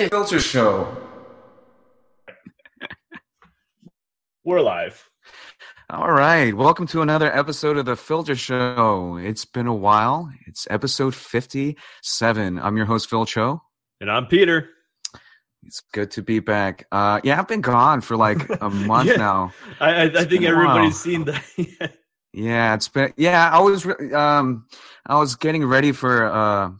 Filter, filter, Philter Show. We're live. All right. Welcome to another episode of the Philter Show. It's been a while. It's episode 57. I'm your host, Phil Cho. And I'm Peter. It's good to be back. Uh, yeah, I've been gone for like a month Yeah. now. I, I, I think everybody's seen that. Yeah, it's been. Yeah, I was. re- Um, I was getting ready for uh,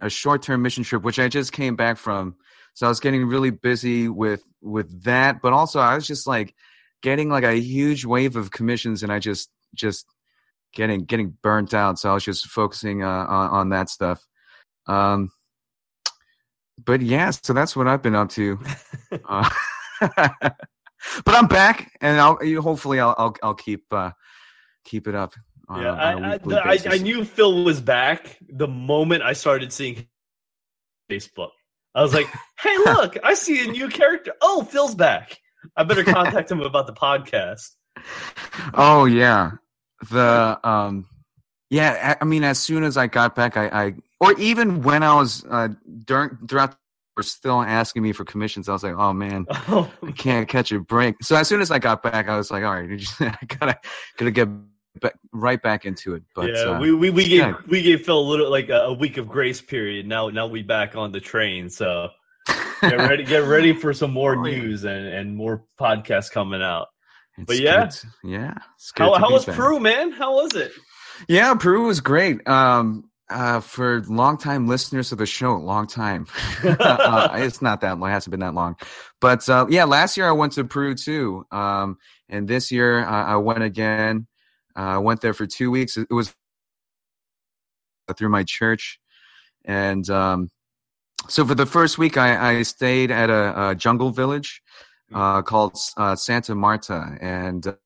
a short-term mission trip, which I just came back from. So I was getting really busy with with that, but also I was just like getting like a huge wave of commissions, and I just just getting getting burnt out. So I was just focusing uh, on on that stuff. Um, but yeah, so that's what I've been up to. uh, but I'm back, and I'll hopefully I'll I'll, I'll keep. Uh, keep it up. On, yeah, on a I, I, weekly the- I. I knew Phil was back the moment I started seeing Facebook. I was like, "Hey, look! I see a new character. Oh, Phil's back. I better contact him about the podcast." Oh yeah, the um, yeah. I, I mean, as soon as I got back, I, I or even when I was uh during throughout, were still asking me for commissions. I was like, oh man, Oh, I can't catch a break. So as soon as I got back, I was like, all right, I gotta gotta get back, right back into it. But yeah, uh, we, we, we gave yeah. we gave Phil a little like a, a week of grace period. Now now we back on the train. So get ready get ready for some more Oh, news and, and more podcasts coming out. it's but yeah. good. yeah. How how was back. Peru, man? How was it? Yeah, Peru was great. Um, uh, for longtime listeners of the show, long time. uh, it's not that long. It hasn't been that long. But uh, yeah, last year I went to Peru too. Um, and this year I, I went again. Uh, I went there for two weeks. It was through my church. And um, so for the first week, I, I stayed at a, a jungle village uh, called uh, Santa Marta. And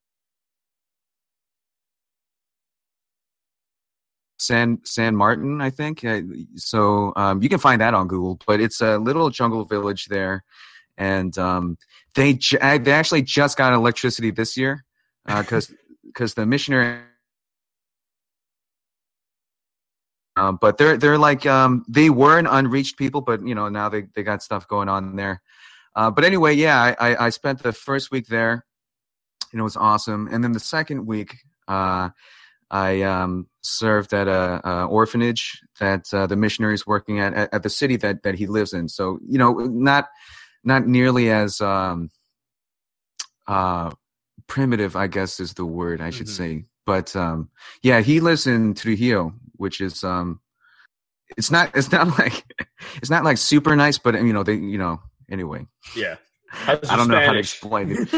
San San Martin, I think. Uh, so um, you can find that on Google, but it's a little jungle village there, and um, they uh, they actually just got electricity this year because because the missionary. Um, but they're they're like um, they were an unreached people, but you know now they, they got stuff going on there. Uh, but anyway, yeah, I, I, spent the first week there, and it was awesome. And then the second week, uh, I um, served at a, a orphanage that uh, the missionary is working at, at at the city that that he lives in. So you know, not not nearly as um, uh, primitive, I guess is the word I should Mhm. say. But um, yeah, he lives in Trujillo, which is um, it's not it's not like it's not like super nice, but you know they you know anyway. Yeah. I don't know how to explain it.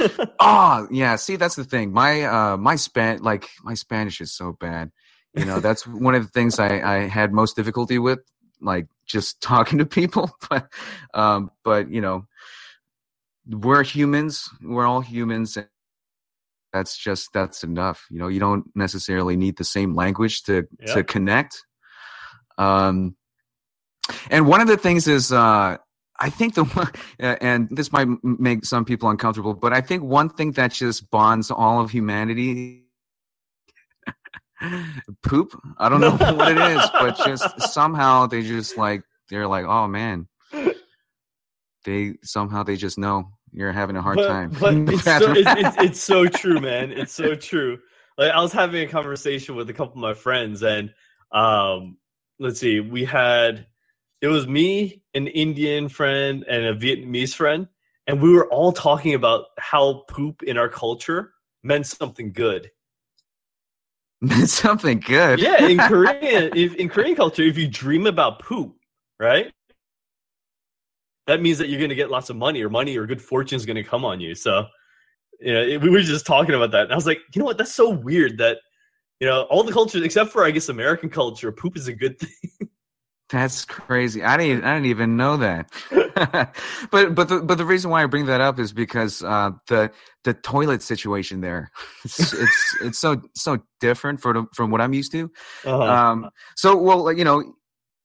Oh, yeah. See, that's the thing. My uh my span like my Spanish is so bad. You know, that's one of the things I I had most difficulty with, like just talking to people. But um, but you know, we're humans. We're all humans. That's just that's enough. You know, you don't necessarily need the same language to Yeah. to connect. Um, and one of the things is uh I think the one, and this might make some people uncomfortable, but I think one thing that just bonds all of humanity poop. I don't know what it is, but just somehow they just like they're like, oh man, they somehow they just know you're having a hard but, time. But it's, so, it's, it's, it's so true, man. It's so true. Like I was having a conversation with a couple of my friends, and um, let's see, we had it was me, an Indian friend, and a Vietnamese friend, and we were all talking about how poop in our culture meant something good. Meant something good. Yeah, in Korean, if, in Korean culture, if you dream about poop, right, that means that you're going to get lots of money, or money or good fortune is going to come on you. So, you know, we were just talking about that, and I was like, you know what? That's so weird that you know all the cultures except for I guess American culture, poop is a good thing. That's crazy. I didn't. I didn't even know that. but but the but the reason why I bring that up is because uh, the the toilet situation there, it's it's, it's so so different from from what I'm used to. Uh-huh. Um, so well, you know,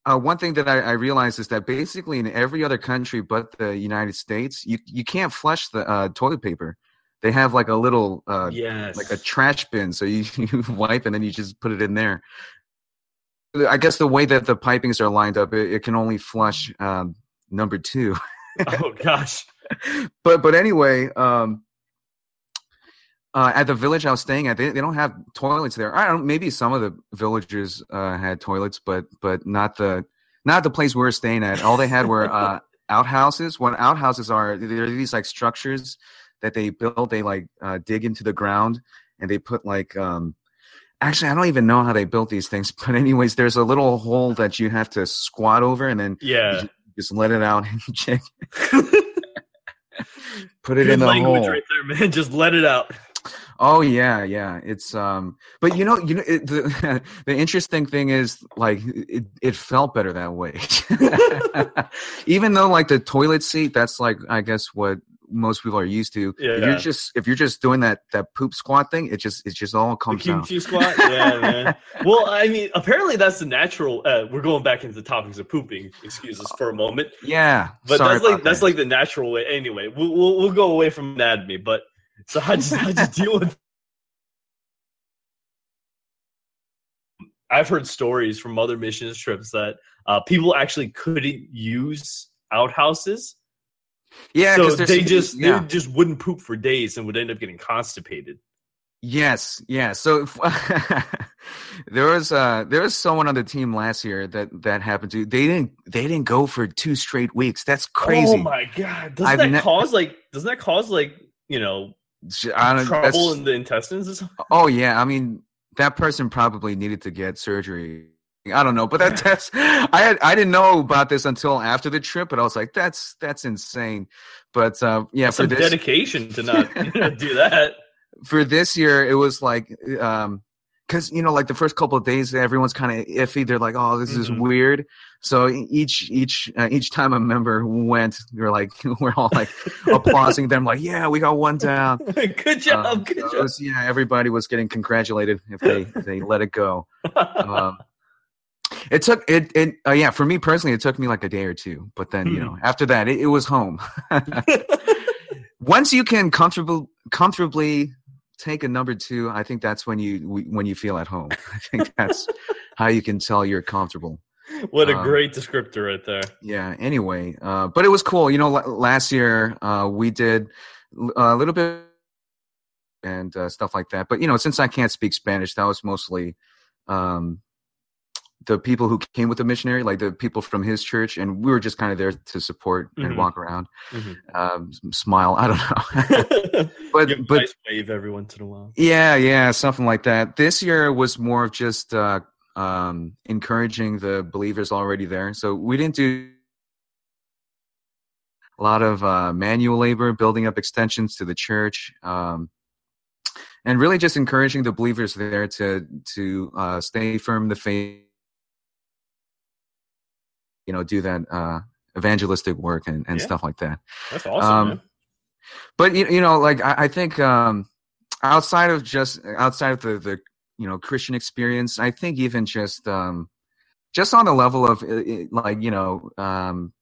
uh, one thing that I, I realized is that basically in every other country but the United States, you you can't flush the uh, toilet paper. They have like a little uh, yes, like a trash bin, so you, you wipe and then you just put it in there. I guess the way that the pipings are lined up, it, it can only flush um, number two. oh gosh. but but anyway, um, uh, at the village I was staying at, they, they don't have toilets there. I don't. Maybe some of the villagers uh, had toilets, but but not the not the place we were staying at. All they had were uh, outhouses. What outhouses are? They're these like structures that they build. They like uh, dig into the ground and they put like. Um, actually, I don't even know how they built these things, but anyways, there's a little hole that you have to squat over, and then Yeah. you just let it out and check. Put it Good in the language hole. right there, man. Just let it out. Oh yeah, yeah. It's um, but you know, you know, it, the the interesting thing is like it it felt better that way. Even though like the toilet seat, that's like I guess what most people are used to. If Yeah. you're just if you're just doing that that poop squat thing, it just it just all The comes out. kimchi squat. Yeah, man. Well, I mean, apparently that's the natural. Uh, we're going back into the topics of pooping. Excuse us for a moment, Yeah, but that's like about that's like the natural way. Anyway, we'll we'll, we'll go away from anatomy. But so how would how you deal with? I've heard stories from other missions trips that uh, people actually couldn't use outhouses, yeah, so they just yeah. they just wouldn't poop for days and would end up getting constipated. Yes, yeah. So there was uh there was someone on the team last year that that happened to. They didn't they didn't go for two straight weeks. That's crazy. Oh my god! Doesn't I've that ne- cause like doesn't that cause like you know I trouble that's- in the intestines or something? Oh yeah, I mean that person probably needed to get surgery. I don't know, but that that's I had I didn't know about this until after the trip, but I was like, that's that's insane. But uh, yeah, for Some this dedication to not you know, do that. for this year, it was like um because you know like the first couple of days everyone's kind of iffy they're like oh this is Mhm. weird so each each uh, each time a member went we're like we're all like applauding them like yeah we got one down good job, Um, good so job. was- yeah everybody was getting congratulated if they if they let it go um, it took it it uh, yeah for me personally it took me like a day or two but then you Hmm. know after that it, it was home once you can comfortable comfortably take a number two i think that's when you when you feel at home. I think that's how you can tell you're comfortable. What a um, great descriptor right there. yeah anyway uh but it was cool. You know l- last year uh we did a little bit and uh, stuff like that but you know since i can't speak spanish that was mostly um the people who came with the missionary like the people from his church and we were just kind of there to support Mhm. and walk around Mhm. um smile i don't know but but wave every once in a while. yeah, yeah, something like that. This year was more of just uh, um, encouraging the believers already there. So we didn't do a lot of uh, manual labor, building up extensions to the church, um, and really just encouraging the believers there to to uh, stay firm in the faith. You know, do that uh, evangelistic work and, and Yeah. stuff like that That's awesome, Um, man. but you, you know like i, I think um outside of just outside of the the you know christian experience i think even just um just on the level of uh, uh, like you know um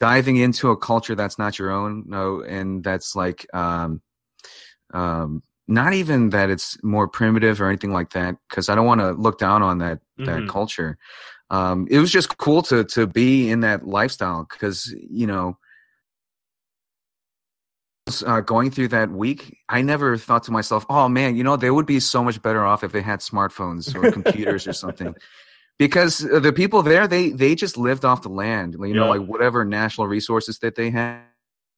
diving into a culture that's not your own no and that's like um um not even that it's more primitive or anything like that because i don't want to look down on that that Mhm. culture um it was just cool to to be in that lifestyle because you know uh, going through that week, I never thought to myself, "Oh man, you know, they would be so much better off if they had smartphones or computers or something." Because uh, the people there, they they just lived off the land, you know, Yeah. like whatever natural resources that they had,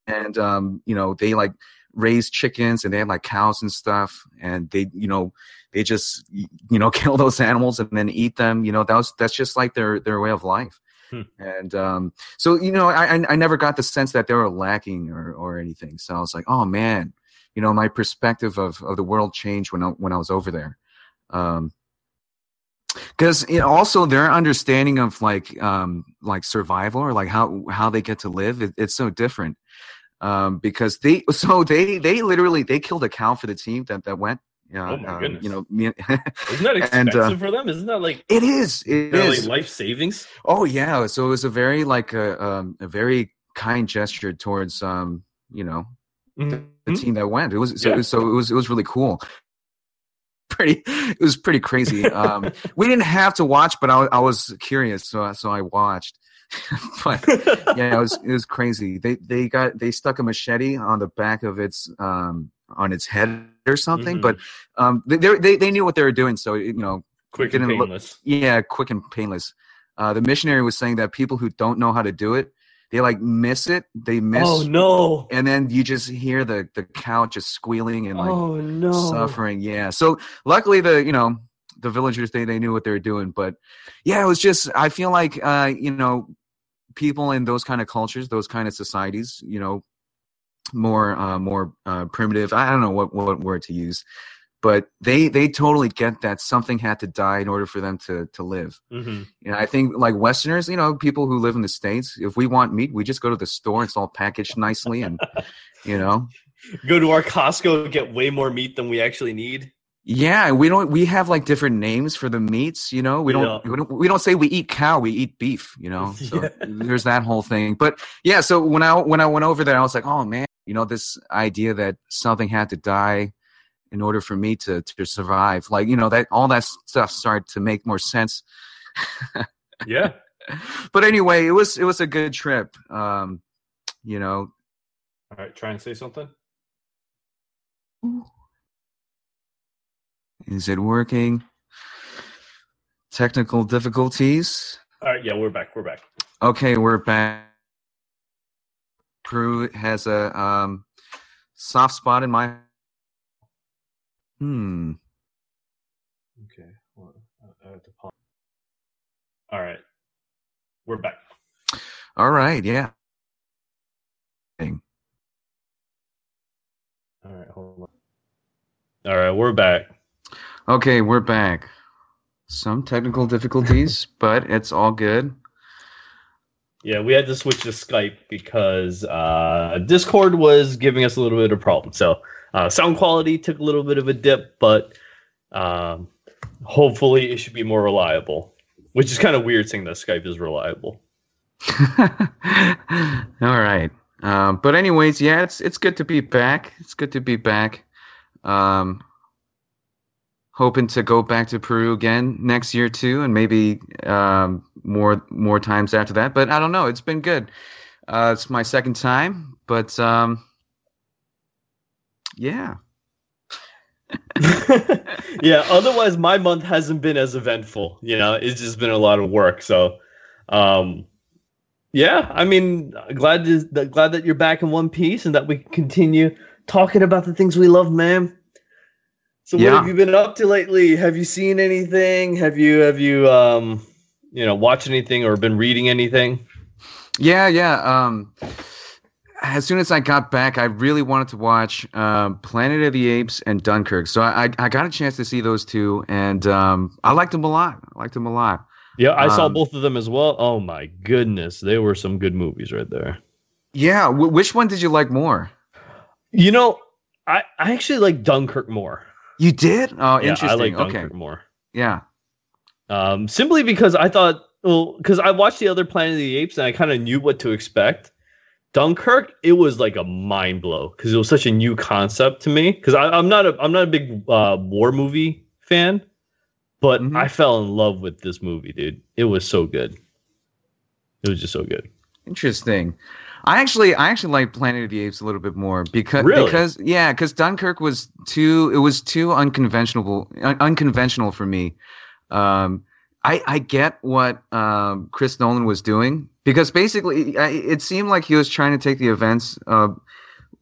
and um, you know, they like raised chickens and they had like cows and stuff, and they, you know, they just you know kill those animals and then eat them. You know, that was that's just like their their way of life. Hmm. And um, so you know, I I- never got the sense that they were lacking or or anything. So I was like, oh man, you know, my perspective of of the world changed when I, when I was over there. Um, because also their understanding of like um like survival or like how how they get to live it, it's so different um because they so they they literally they killed a cow for the team that that went yeah Oh my um, goodness. you know me, Isn't that and, expensive uh, for them? Isn't that like it is? It is is life savings? Oh yeah, so it was a very like a um, a very kind gesture towards um you know the team that went. It was so, Yeah. so it was it was really cool. Pretty, it was pretty crazy. Um, we didn't have to watch, but I, I was curious, so so I watched. but yeah, it was it was crazy. They they got they stuck a machete on the back of its um on its head or something, Mhm. but um they they they knew what they were doing, so you know Quick and didn't look- painless. yeah, quick and painless. Uh, the missionary was saying that people who don't know how to do it, they like miss it, they miss, Oh no! and then you just hear the the cow just squealing and like oh no! suffering. Yeah. So luckily, the you know the villagers they they knew what they were doing, but yeah, it was just I feel like uh you know people in those kind of cultures, those kind of societies, you know, more uh more uh primitive. I don't know what what word to use. But they they totally get that something had to die in order for them to to live. hmm You know, I think like Westerners, you know, people who live in the states, if we want meat, we just go to the store. It's all packaged nicely, and you know, Go to our Costco get way more meat than we actually need. Yeah, we don't. We have like different names for the meats. You know, we don't. Yeah. We don't, we don't say we eat cow. We eat beef. You know, so Yeah. there's that whole thing. But yeah, so when I when I went over there, I was like, oh man, you know, this idea that something had to die in order for me to to survive, like you know, that all that stuff started to make more sense. Yeah. but anyway, it was it was a good trip. Um, you know, All right, try and say something. Is it working? Technical difficulties. All right, yeah, we're back. We're back. Okay, we're back. Peru has a um, soft spot in my. Hmm. Okay. Well, I have to pause. All right, we're back. All right. Yeah. All right, hold on. All right, we're back. Okay, we're back. Some technical difficulties, but it's all good. Yeah, we had to switch to Skype because uh, Discord was giving us a little bit of problem. So uh, sound quality took a little bit of a dip, but um, hopefully it should be more reliable. Which is kind of weird saying that Skype is reliable. all right. Um, but anyways, yeah, it's it's good to be back. It's good to be back. Um, hoping to go back to Peru again next year too, and maybe um, more more times after that. But I don't know. It's been good. Uh, it's my second time, but um, yeah. yeah, otherwise my month hasn't been as eventful. You know, it's just been a lot of work. So, um, yeah, I mean, glad to, glad that you're back in one piece and that we continue talking about the things we love, man. So, Yeah. what have you been up to lately? Have you seen anything? Have you have you um, you know, watched anything or been reading anything? Yeah, yeah. Um, as soon as I got back, I really wanted to watch um, Planet of the Apes and Dunkirk. So I, I, I got a chance to see those two, and um, I liked them a lot. I liked them a lot. Yeah, I saw Um, both of them as well. Oh my goodness, they were some good movies right there. Yeah. W- which one did you like more? You know, I I actually like Dunkirk more. You did? Oh, Yeah, interesting. I like okay. Dunkirk more. Yeah. Um, simply because I thought, well, because I watched the other Planet of the Apes and I kind of knew what to expect. Dunkirk, it was like a mind blow because it was such a new concept to me. Because I'm not a I'm not a big uh, war movie fan, but Mhm. I fell in love with this movie, dude. It was so good. It was just so good. Interesting. I actually, I actually like Planet of the Apes a little bit more because, Really? because, yeah, because Dunkirk was too, it was too unconventional, un- unconventional for me. Um, I, I get what um, Chris Nolan was doing because basically, I, it seemed like he was trying to take the events of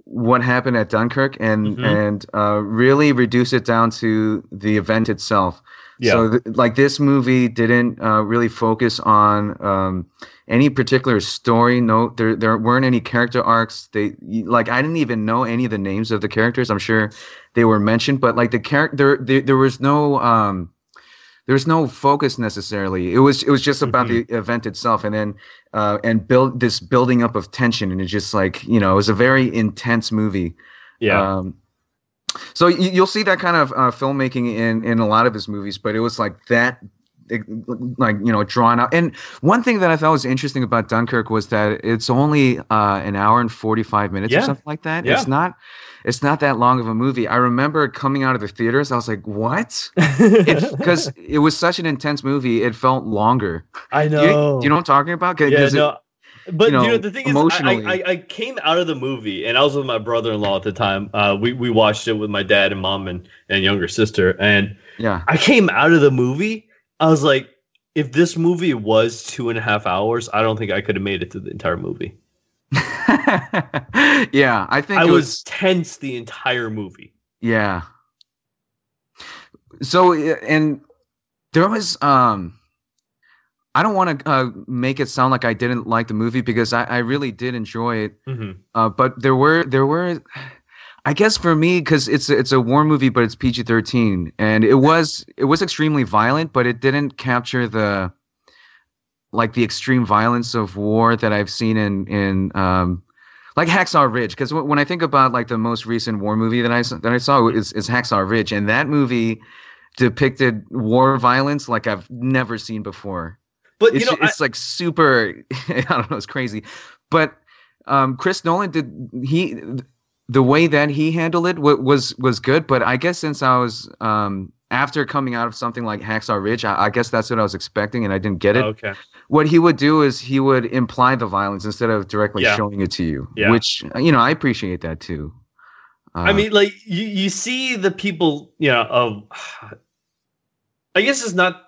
what happened at Dunkirk and Mhm. and uh, really reduce it down to the event itself. Yeah. So, th- like this movie didn't uh, really focus on um, any particular story. No, there there weren't any character arcs. They like I didn't even know any of the names of the characters. I'm sure they were mentioned, but like the character, there, there was no um, there was no focus necessarily. It was it was just about the event itself, and then uh, and build this building up of tension, and it's just like you know, it was a very intense movie. yeah. Um, so you, you'll see that kind of uh, filmmaking in in a lot of his movies, but it was like that like you know drawn out. And one thing that I thought was interesting about Dunkirk was that it's only uh, an hour and forty five minutes Yeah. or something like that. Yeah. It's not. It's not that long of a movie. I remember coming out of the theaters. I was like, "What?" Because it was such an intense movie. It felt longer. I Do you, know. you know what I'm talking about? yeah, it-. But you you know, know, the thing is, I, I, I, came out of the movie, and I was with my brother-in-law at the time. Uh, we we watched it with my dad and mom and and younger sister, and yeah. I came out of the movie. I was like, if this movie was two and a half hours, I don't think I could have made it to the entire movie. yeah, I think I it was tense the entire movie. Yeah. So and there was um I don't want to uh, make it sound like I didn't like the movie because I, I really did enjoy it. hmm Uh, but there were there were, I guess for me because it's it's a war movie, but it's PG thirteen, and it was it was extremely violent, but it didn't capture the like the extreme violence of war that I've seen in in um like Hacksaw Ridge. Because when I think about like the most recent war movie that I that I saw is is Hacksaw Ridge, and that movie depicted war violence like I've never seen before But it's, you know, I- it's like super i don't know it's crazy but um chris nolan did he the way that he handled it wa- was was good but i guess since i was um after coming out of something like hacksaw ridge i, I guess that's what i was expecting and i didn't get it okay. what he would do is he would imply the violence instead of directly Yeah. showing it to you Yeah. which you know i appreciate that too I Uh, mean, like you, you see the people, you know, of I guess it's not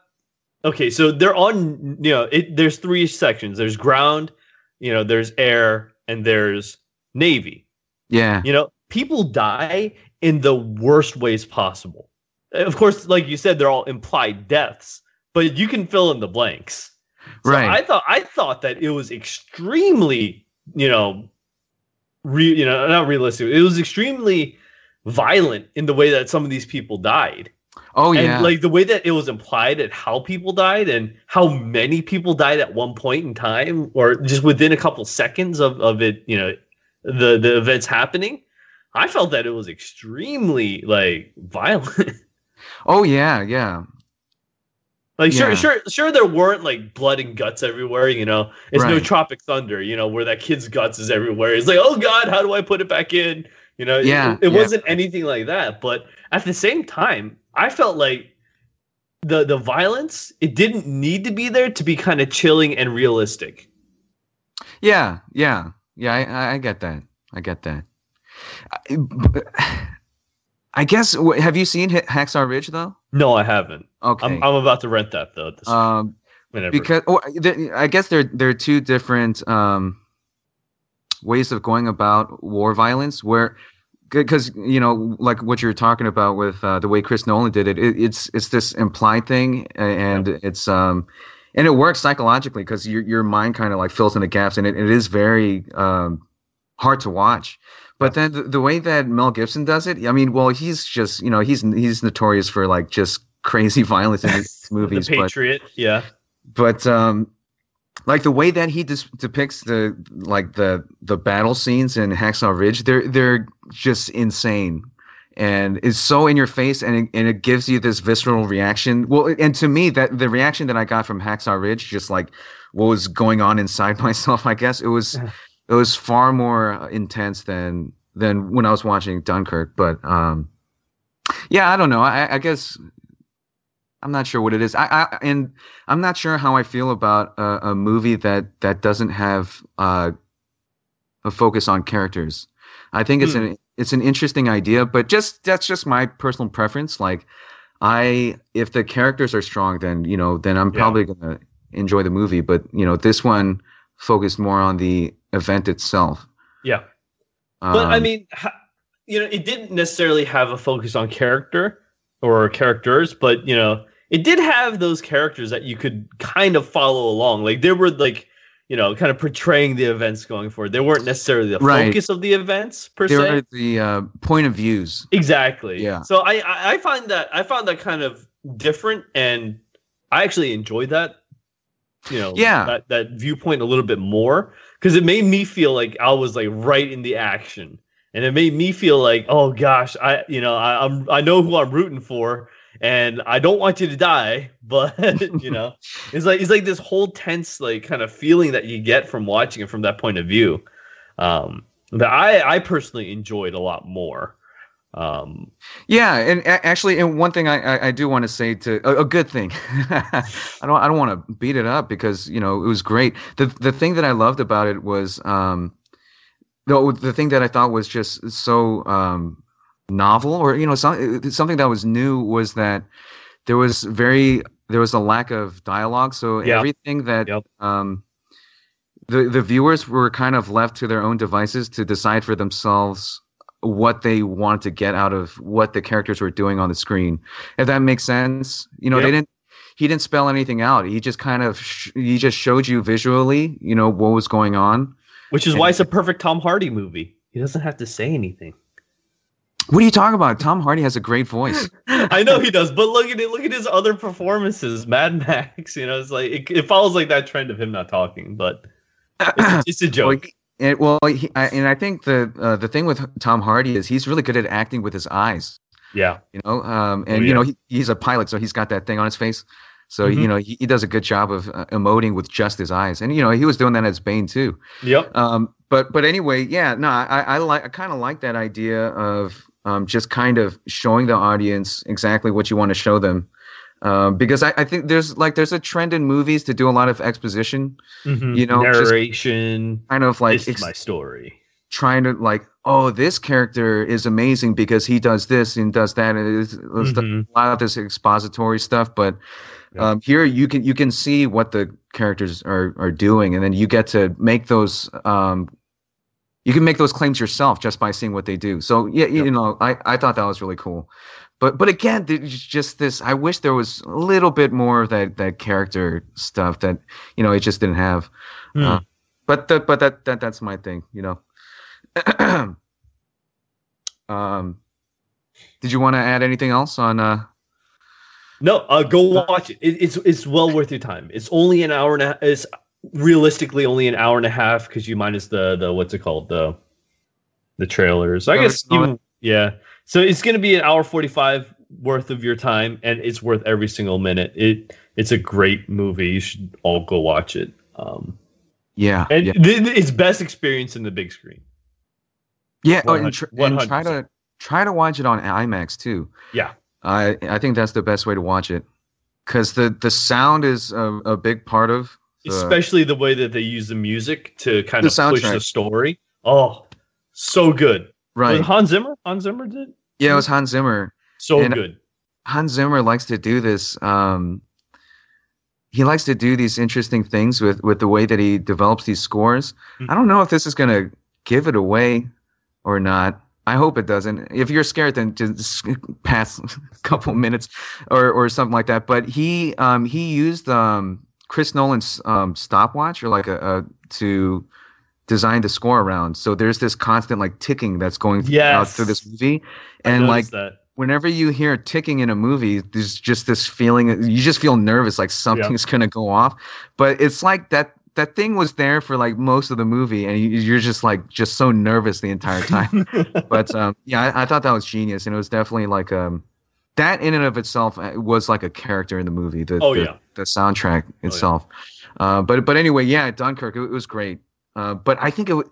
okay. So they're on, you know, it, there's three sections. There's ground, you know, there's air, and there's navy. yeah You know, people die in the worst ways possible. Of course, like you said, they're all implied deaths, but you can fill in the blanks. So Right. I thought I thought that it was extremely, you know, re, you know, not realistic. It was extremely violent in the way that some of these people died. Oh and yeah like the way that it was implied at how people died and how many people died at one point in time or just within a couple seconds of, of it, you know, the the events happening. I felt that it was extremely like violent. oh yeah yeah Like sure, Yeah. sure, sure. There weren't like blood and guts everywhere. You know, it's no Tropic Thunder. You know, where that kid's guts is everywhere. It's like, oh god, how do I put it back in? You know, it- Yeah, it, yeah. wasn't anything like that. But at the same time, I felt like the the violence it didn't need to be there to be kind of chilling and realistic. Yeah, yeah, yeah. I, I- get that. I get that. I, I guess. Have you seen Ha- Hacksaw Ridge though? No, I haven't. Okay. I'm I'm about to rent that though. Um, whenever. because oh, I guess there there are two different um ways of going about war violence where because you know like what you're talking about with uh, the way Chris Nolan did it, it it's it's this implied thing and it's um and it works psychologically because your your mind kind of like fills in the gaps and it, it is very um hard to watch. But then the, the way that Mel Gibson does it I mean well he's just you know he's he's notorious for like just crazy violence in his the movies but Patriot, yeah, but um like the way that he dis- depicts the like the the battle scenes in Hacksaw Ridge they're they're just insane. And it's so in your face and it, and it gives you this visceral reaction. Well and to me that the reaction that I got from Hacksaw Ridge just like what was going on inside myself I guess it was it was far more intense than than when I was watching Dunkirk. But um yeah I don't know. I, I guess I'm not sure what it is. I, I and I'm not sure how I feel about a, a movie that that doesn't have uh, a focus on characters. I think it's Hmm. an it's an interesting idea, but just that's just my personal preference. Like, I if the characters are strong, then you know, then I'm Yeah. probably gonna enjoy the movie. But you know, this one focused more on the event itself. yeah. But I Um, mean, you know, it didn't necessarily have a focus on character or characters, but you know, it did have those characters that you could kind of follow along. Like they were like, you know, kind of portraying the events going forward. They weren't necessarily the Right. focus of the events per there se. the uh, point of views. Exactly. Yeah. So I, I I find that I found that kind of different, and I actually enjoyed that. You know, Yeah. that that viewpoint a little bit more because it made me feel like I was like right in the action, and it made me feel like, oh gosh, I you know I, I'm I know who I'm rooting for, and I don't want you to die, but you know, it's like it's like this whole tense like kind of feeling that you get from watching it from that point of view. Um, that I I personally enjoyed a lot more. Um, yeah, and actually, and one thing I, I, I do want to say to a, a good thing, I don't I don't want to beat it up because you know it was great. The the thing that I loved about it was um, the the thing that I thought was just so um novel or you know some, something that was new was that there was very there was a lack of dialogue so Yeah. everything that Yep. um the the viewers were kind of left to their own devices to decide for themselves what they wanted to get out of what the characters were doing on the screen if that makes sense you know they didn't he didn't spell anything out he just kind of sh- he just showed you visually you know what was going on which is why it's a perfect Tom Hardy movie. He doesn't have to say anything. What are you talking about tom hardy has a great voice I know he does, but look at it. Look at his other performances. Mad Max. You know, it's like it, it follows like that trend of him not talking, but it's, it's a joke. and, well, he, I, and I think the uh, the thing with Tom Hardy is he's really good at acting with his eyes. Yeah, You know, um, and Oh, you know he, he's a pilot, so he's got that thing on his face. So Mhm. you know he, he does a good job of uh, emoting with just his eyes, and you know he was doing that as Bane too. yep. Um, but but anyway, yeah, no, I I like I kind of like that idea of um, just kind of showing the audience exactly what you want to show them. Um, because I, I think there's like there's a trend in movies to do a lot of exposition, Mhm. you know, narration. kind of like this ex- my story. trying to like, oh, this character is amazing because he does this and does that, and it's, Mhm. a lot of this expository stuff. But Yeah. um, here you can you can see what the characters are are doing, and then you get to make those. Um, you can make those claims yourself just by seeing what they do. So yeah, you Yep. know, I, I thought that was really cool. But but again, there's just this. I wish there was a little bit more of that that character stuff that you know it just didn't have. Hmm. Uh, but the, but that that that's my thing, you know. um, did you want to add anything else on? Uh, No, uh, go watch it. it. It's it's well worth your time. It's only an hour and a. It's realistically only an hour and a half because you minus the the what's it called the the trailers. I guess and even yeah. So it's gonna be an hour forty five worth of your time, and it's worth every single minute. It it's a great movie. You should all go watch it. Um, yeah, and yeah, th- th- it's best experience in the big screen. yeah. Oh, and, tr- and try to try to watch it on IMAX too. Yeah. I I think that's the best way to watch it because the the sound is a, a big part of. The- especially the way that they use the music to kind of push the story. Oh, so good. right. Was Hans Zimmer? Hans Zimmer did Yeah, it was Hans Zimmer. so And- good. Hans Zimmer likes to do this. Um, he likes to do these interesting things with with the way that he develops these scores. Mhm. I don't know if this is gonna give it away or not. I hope it doesn't. If you're scared, then just pass a couple minutes or or something like that. But he um, he used um, Chris Nolan's um, stopwatch or like a, a to design the score around. So there's this constant like ticking that's going out Yes. through this movie, and like that. whenever you hear ticking in a movie, there's just this feeling you just feel nervous, like something's gonna go off. But it's like that that thing was there for like most of the movie, and you, you're just like just so nervous the entire time. but um, yeah, I, I thought that was genius, and it was definitely like um that in and of itself uh, was like a character in the movie. The Oh, the, yeah. the soundtrack yeah. itself. Uh, but but anyway, yeah, Dunkirk, it, it was great. Uh, but I think it was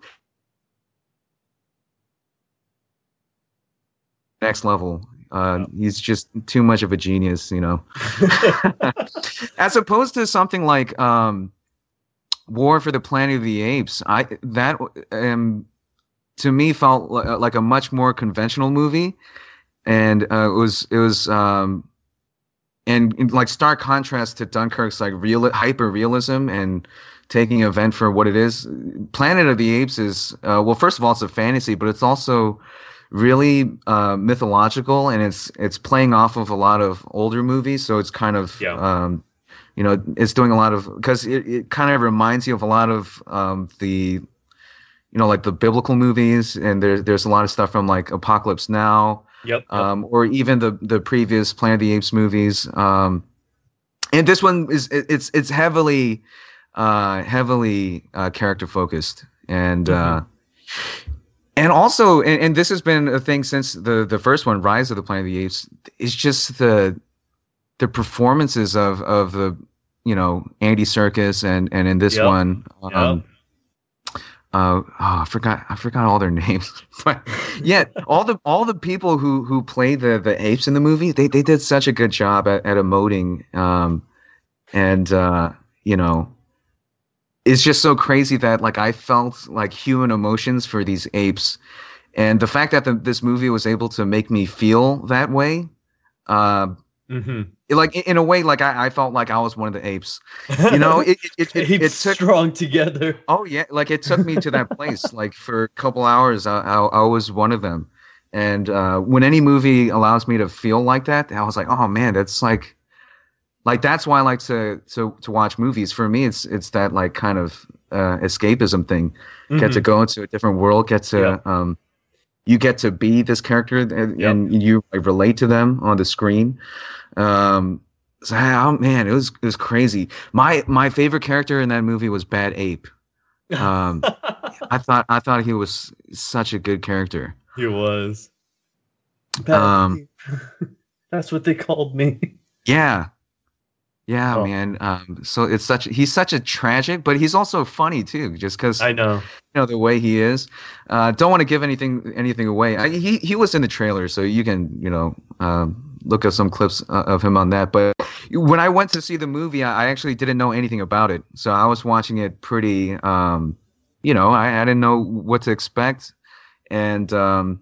next level. Uh, He's just too much of a genius, you know. As opposed to something like um, War for the Planet of the Apes, I that um, to me felt like a much more conventional movie, and uh, it was it was um, and in like stark contrast to Dunkirk's like real hyper realism and taking event for what it is. Planet of the Apes is uh, well, first of all, it's a fantasy, but it's also really uh, mythological, and it's it's playing off of a lot of older movies, so it's kind of Yeah. um, you know it's doing a lot of because it, it kind of reminds you of a lot of um, the you know like the biblical movies, and there's there's a lot of stuff from like Apocalypse Now yep. yep. um, or even the the previous Planet of the Apes movies. Um, and this one is it, it's it's heavily uh, heavily uh, character focused and uh, and also and, and this has been a thing since the the first one, Rise of the Planet of the Apes. It's just the the performances of of the you know Andy Serkis and and in this Yep. one. Um, uh, oh, I forgot. I forgot all their names. but yeah, all the all the people who who play the the apes in the movie, they they did such a good job at, at emoting. Um, and uh, you know, it's just so crazy that like I felt like human emotions for these apes, and the fact that the, this movie was able to make me feel that way. Uh, hmm like in a way, like I, I felt like I was one of the apes. You know, it it, it, it, it took strong together. Oh yeah, like it took me to that place. like for a couple hours, I, I, I was one of them. And uh, when any movie allows me to feel like that, I was like, oh man, that's like, like that's why I like to to to watch movies. For me, it's it's that like kind of uh, escapism thing. Get to Mhm. go into a different world. Get to Yeah. um, you get to be this character and, Yep. and you like, relate to them on the screen. Um, so, oh man, it was it was crazy. My my favorite character in that movie was Bad Ape. Um, I thought I thought he was such a good character. he was. Um, That's what they called me. Yeah, yeah, Oh. man. Um, so it's such he's such a tragic, but he's also funny too, just because I know. you know the way he is. Uh, don't want to give anything anything away. I, he he was in the trailer, so you can you know um, look at some clips uh, of him on that. But when I went to see the movie, I, I actually didn't know anything about it, so I was watching it pretty. Um, you know, I, I didn't know what to expect, and um,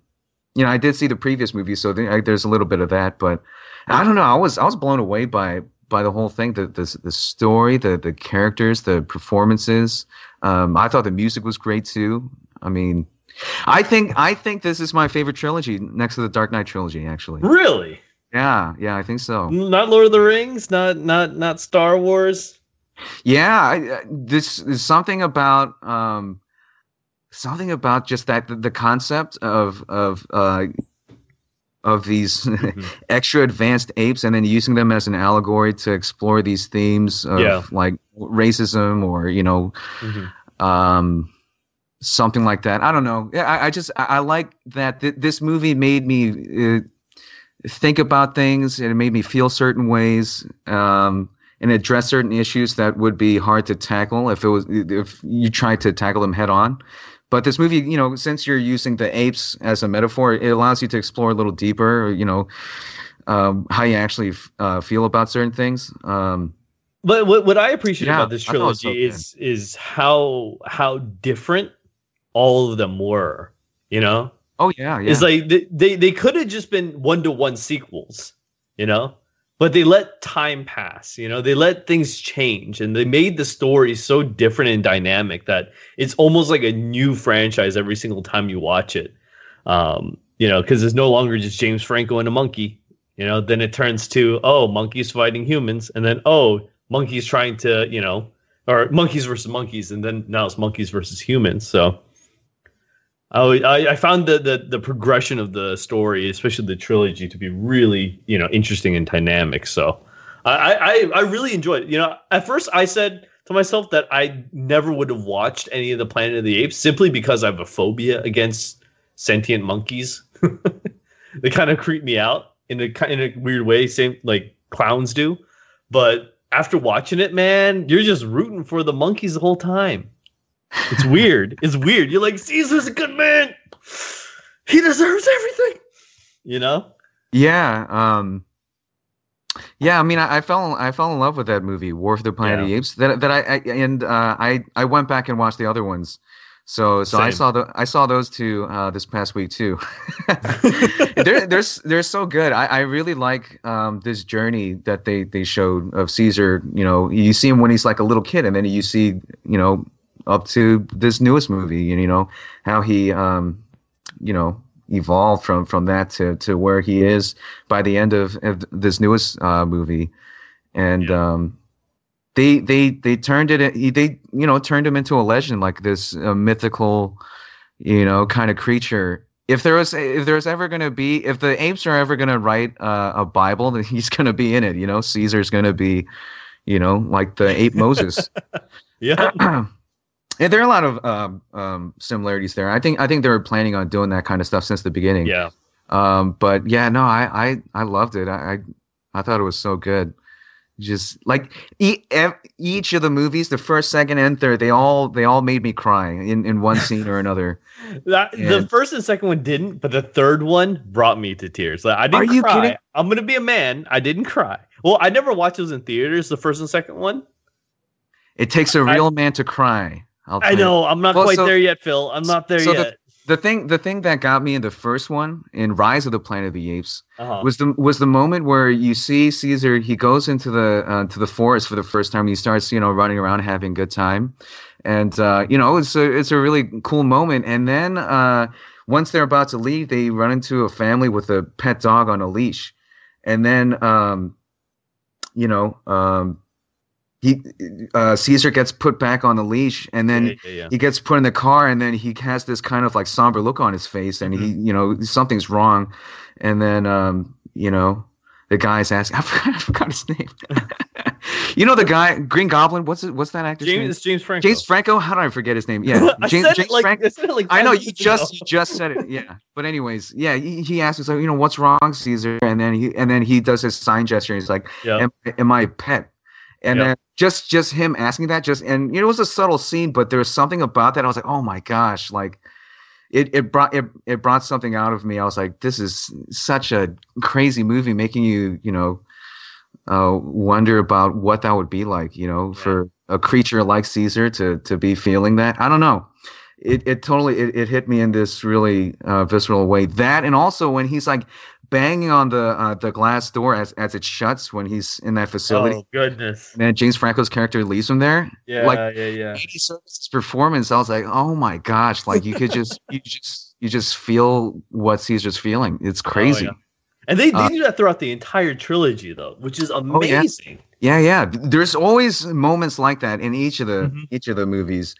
you know, I did see the previous movie, so there, I, there's a little bit of that. But I don't know. I was I was blown away by by the whole thing. The the the story, the the characters, the performances. Um, I thought the music was great too. I mean, I think I think this is my favorite trilogy next to the Dark Knight trilogy. Actually, Really? yeah, yeah, I think so. Not Lord of the Rings? Not not not Star Wars? Yeah, I, uh, this is something about um, something about just that the, the concept of of uh, of these Mhm. extra advanced apes, and then using them as an allegory to explore these themes of Yeah. like racism or you know Mhm. um something like that i don't know yeah i, I just I, I like that th- this movie made me uh, think about things and it made me feel certain ways um and address certain issues that would be hard to tackle if it was if you tried to tackle them head on but this movie you know since you're using the apes as a metaphor it allows you to explore a little deeper you know um, how you actually f- uh, feel about certain things um, But what what I appreciate Yeah, about this I thought it was trilogy so is is how how different all of them were. You know, oh yeah yeah it's like they they, they could have just been one to one sequels. You know, but they let time pass. You know, they let things change, and they made the story so different and dynamic that it's almost like a new franchise every single time you watch it. Um, you know, because it's no longer just James Franco and a monkey. You know, then it turns to oh, monkeys fighting humans, and then oh, monkeys trying to you know, or monkeys versus monkeys, and then now it's monkeys versus humans. So. I, I I found the, the the progression of the story, especially the trilogy, to be really you know interesting and dynamic. So I I, I really enjoyed it. You know, at first I said to myself that I never would have watched any of the Planet of the Apes simply because I have a phobia against sentient monkeys. they kind of creep me out in a in a weird way, same like clowns do. But after watching it, man, you're just rooting for the monkeys the whole time. It's weird. It's weird. You're like, Caesar's a good man. He deserves everything. You know? Yeah, um, yeah. I mean, I, I fell I fell in love with that movie, War for the Planet of the Yeah. Apes. That that I, I and uh, I I went back and watched the other ones. So so I saw the I saw those two uh, this past week too. they're they're they're so good. I, I really like um, this journey that they they showed of Caesar. You know, you see him when he's like a little kid, and then you see you know up to this newest movie. and You know how he um, you know evolved from from that to to where he is by the end of, of this newest uh, movie, and Yeah. um, they they they turned it they you know turned him into a legend like this uh, mythical you know kind of creature. If there was if there's ever going to be if the apes are ever going to write uh, a Bible, then he's going to be in it. You know, Caesar's going to be, you know, like the ape Moses. Yeah. and there are a lot of um, um, similarities there. I think I think they were planning on doing that kind of stuff since the beginning. Yeah. Um, but yeah, no, I I, I loved it. I I thought it was so good. Just like e- each of the movies, the first, second, and third, they all they all made me cry in, in one scene or another. That, the first and second one didn't, but the third one brought me to tears. Like, I didn't Are you cry. kidding? I'm gonna be a man. I didn't cry. Well, I never watched those in theaters. The first and second one. It takes a real man to cry. I know. I'm not Well, quite so- there yet, Phil. I'm not there so yet. The thing the thing that got me in the first one, in Rise of the Planet of the Apes, Uh-huh. was the was the moment where you see Caesar. He goes into the uh, to the forest for the first time. He starts, you know, running around having a good time, and uh, you know, it's a it's a really cool moment. And then uh, once they're about to leave, they run into a family with a pet dog on a leash, and then um, you know, um, he uh, Caesar gets put back on the leash, and then yeah, yeah, yeah. he gets put in the car and then he has this kind of like somber look on his face and he Mm-hmm. you know something's wrong and then um you know the guy's asking i forgot, I forgot his name you know the guy green goblin what's it what's that actor's James, name James Franco. james franco how did i forget his name yeah I james, james like, franco I, said it like I know you just you just said it. Yeah, but anyways, yeah, he, he asks us, like, you know, what's wrong, Caesar? And then he and then he does his sign gesture. And he's like, Yeah. am, am I a pet? And Yeah. then just just him asking that, just and you know, it was a subtle scene, but there was something about that. I was like, oh my gosh, like it it brought it it brought something out of me. I was like, this is such a crazy movie, making you you know uh, wonder about what that would be like, you know, Yeah. for a creature like Caesar to to be feeling that. I don't know. It it totally it, it hit me in this really uh, visceral way. That and also when he's like banging on the uh, the glass door as as it shuts when he's in that facility. Oh goodness. And then James Franco's character leaves him there. Yeah, Like- yeah, yeah. Andy Serkis' performance, I was like, oh my gosh! Like you could just you just you just feel what Caesar's feeling. It's crazy. Oh, yeah. And they, they Uh, do that throughout the entire trilogy, though, which is amazing. Yeah, yeah. Yeah. There's always moments like that in each of the Mhm. each of the movies,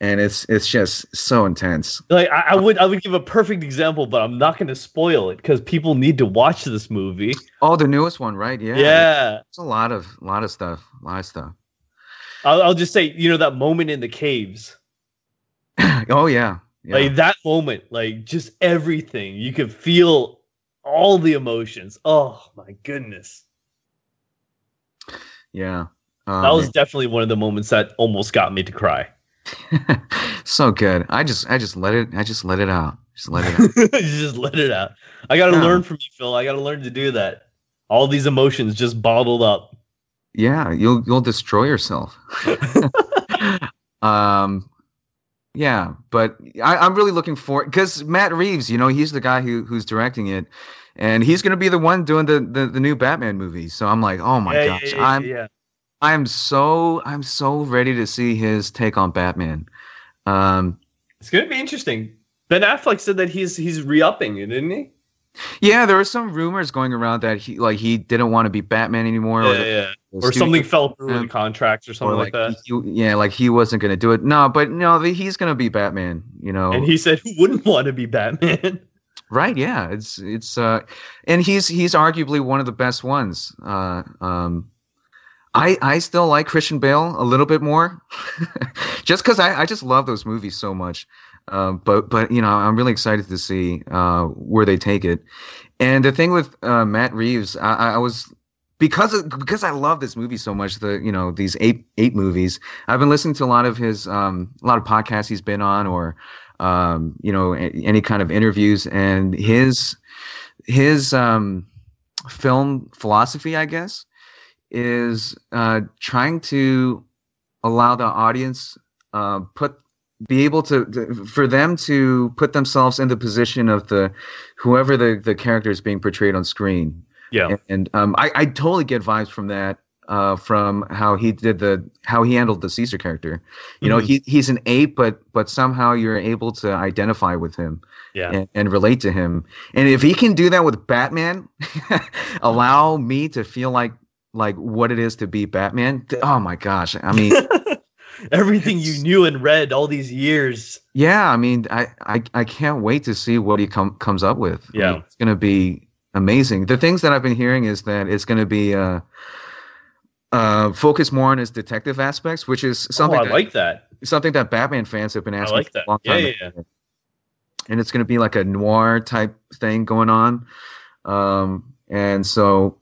and it's it's just so intense. Like I, I would, I would give a perfect example, but I'm not going to spoil it because people need to watch this movie. Oh, the newest one, right? Yeah, Yeah, It's a lot of lot of stuff, a lot of stuff. I'll, I'll just say, you know, that moment in the caves, oh yeah, yeah. like that moment, like just everything. You could feel all the emotions. Oh my goodness, yeah. Um, that was definitely one of the moments that almost got me to cry. so good. I just I just let it I just let it out. Just let it out. you just let it out. I got to Yeah. learn from you, Phil. I got to learn to do that. All these emotions just bottled up. yeah, you'll you'll destroy yourself. um yeah but I, i'm really looking for because matt reeves you know he's the guy who who's directing it and he's going to be the one doing the, the the new batman movie so i'm like oh my yeah, gosh yeah, yeah, i'm yeah. i'm so i'm so ready to see his take on batman um It's gonna be interesting. Ben Affleck said that he's he's re-upping it, didn't he? yeah there were some rumors going around that he like he didn't want to be batman anymore or, yeah, yeah. Or something fell through in contracts or something or like, that. he- yeah like he wasn't going to do it no but no he's going to be batman you know And he said, "Who wouldn't want to be Batman?" Right. Yeah. It's it's uh, and he's he's arguably one of the best ones. Uh, um, I I still like Christian Bale a little bit more, just because I I just love those movies so much. Um, but but you know I'm really excited to see uh where they take it. And the thing with uh, Matt Reeves, I, I was because of, because I love this movie so much. The you know these eight eight movies. I've been listening to a lot of his um a lot of podcasts he's been on or um, you know, any kind of interviews, and his his um, film philosophy, I guess, is uh, trying to allow the audience uh, put be able to, to for them to put themselves in the position of the whoever the the character is being portrayed on screen. Yeah, and, and um, I, I totally get vibes from that uh, from how he did the how he handled the Caesar character. You know, Mhm. he he's an ape, but but somehow you're able to identify with him yeah. and, and relate to him. And if he can do that with Batman, allow me to feel like like what it is to be Batman. Oh my gosh! I mean, Everything you knew and read all these years. yeah, I mean, I I, I can't wait to see what he com- comes up with. I Yeah. mean, it's gonna be amazing. The things that I've been hearing is that it's gonna be uh uh focus more on his detective aspects, which is something oh, I that, like that. something that Batman fans have been asking like for that. a long Yeah, time. yeah, And it's going to be like a noir type thing going on. Um, and so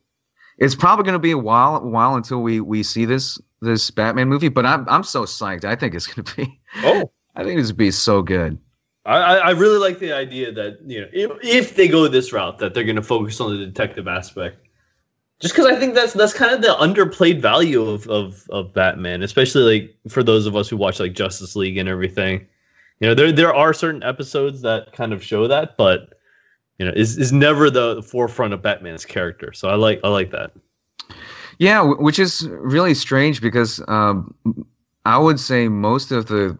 it's probably going to be a while a while until we we see this this Batman movie. But I'm I'm so psyched. I think it's going to be. Oh, I think it's going to be so good. I, I really like the idea that you know if, if they go this route that they're going to focus on the detective aspect just because I think that's that's kind of the underplayed value of, of of Batman, especially like for those of us who watch like Justice League and everything. You know, there there are certain episodes that kind of show that, but you know, is is never the forefront of Batman's character. So I like I like that. Yeah, which is really strange because um, I would say most of the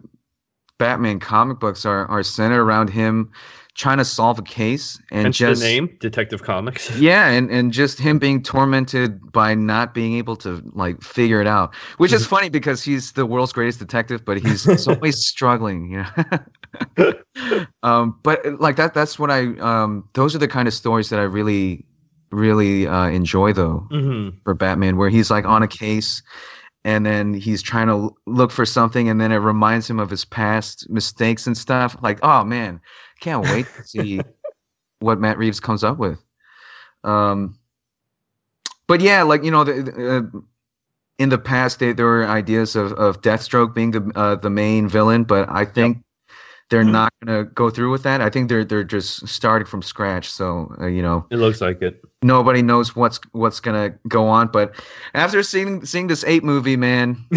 Batman comic books are are centered around him trying to solve a case and Hence just the name Detective Comics. yeah and and just him being tormented by not being able to like figure it out which is funny because he's the world's greatest detective but he's, he's always struggling you know um but like that that's what i um those are the kind of stories that i really really uh enjoy though Mm-hmm. for batman where he's like on a case and then he's trying to look for something and then it reminds him of his past mistakes and stuff. Like oh man can't wait to see what matt reeves comes up with. Um but yeah like you know the, the, uh, in the past they, there were ideas of, of deathstroke being the uh, the main villain but i think they're Mhm. not going to go through with that i think they're they're just starting from scratch so uh, you know It looks like it. nobody knows what's what's gonna go on. But after seeing seeing this ape movie, man,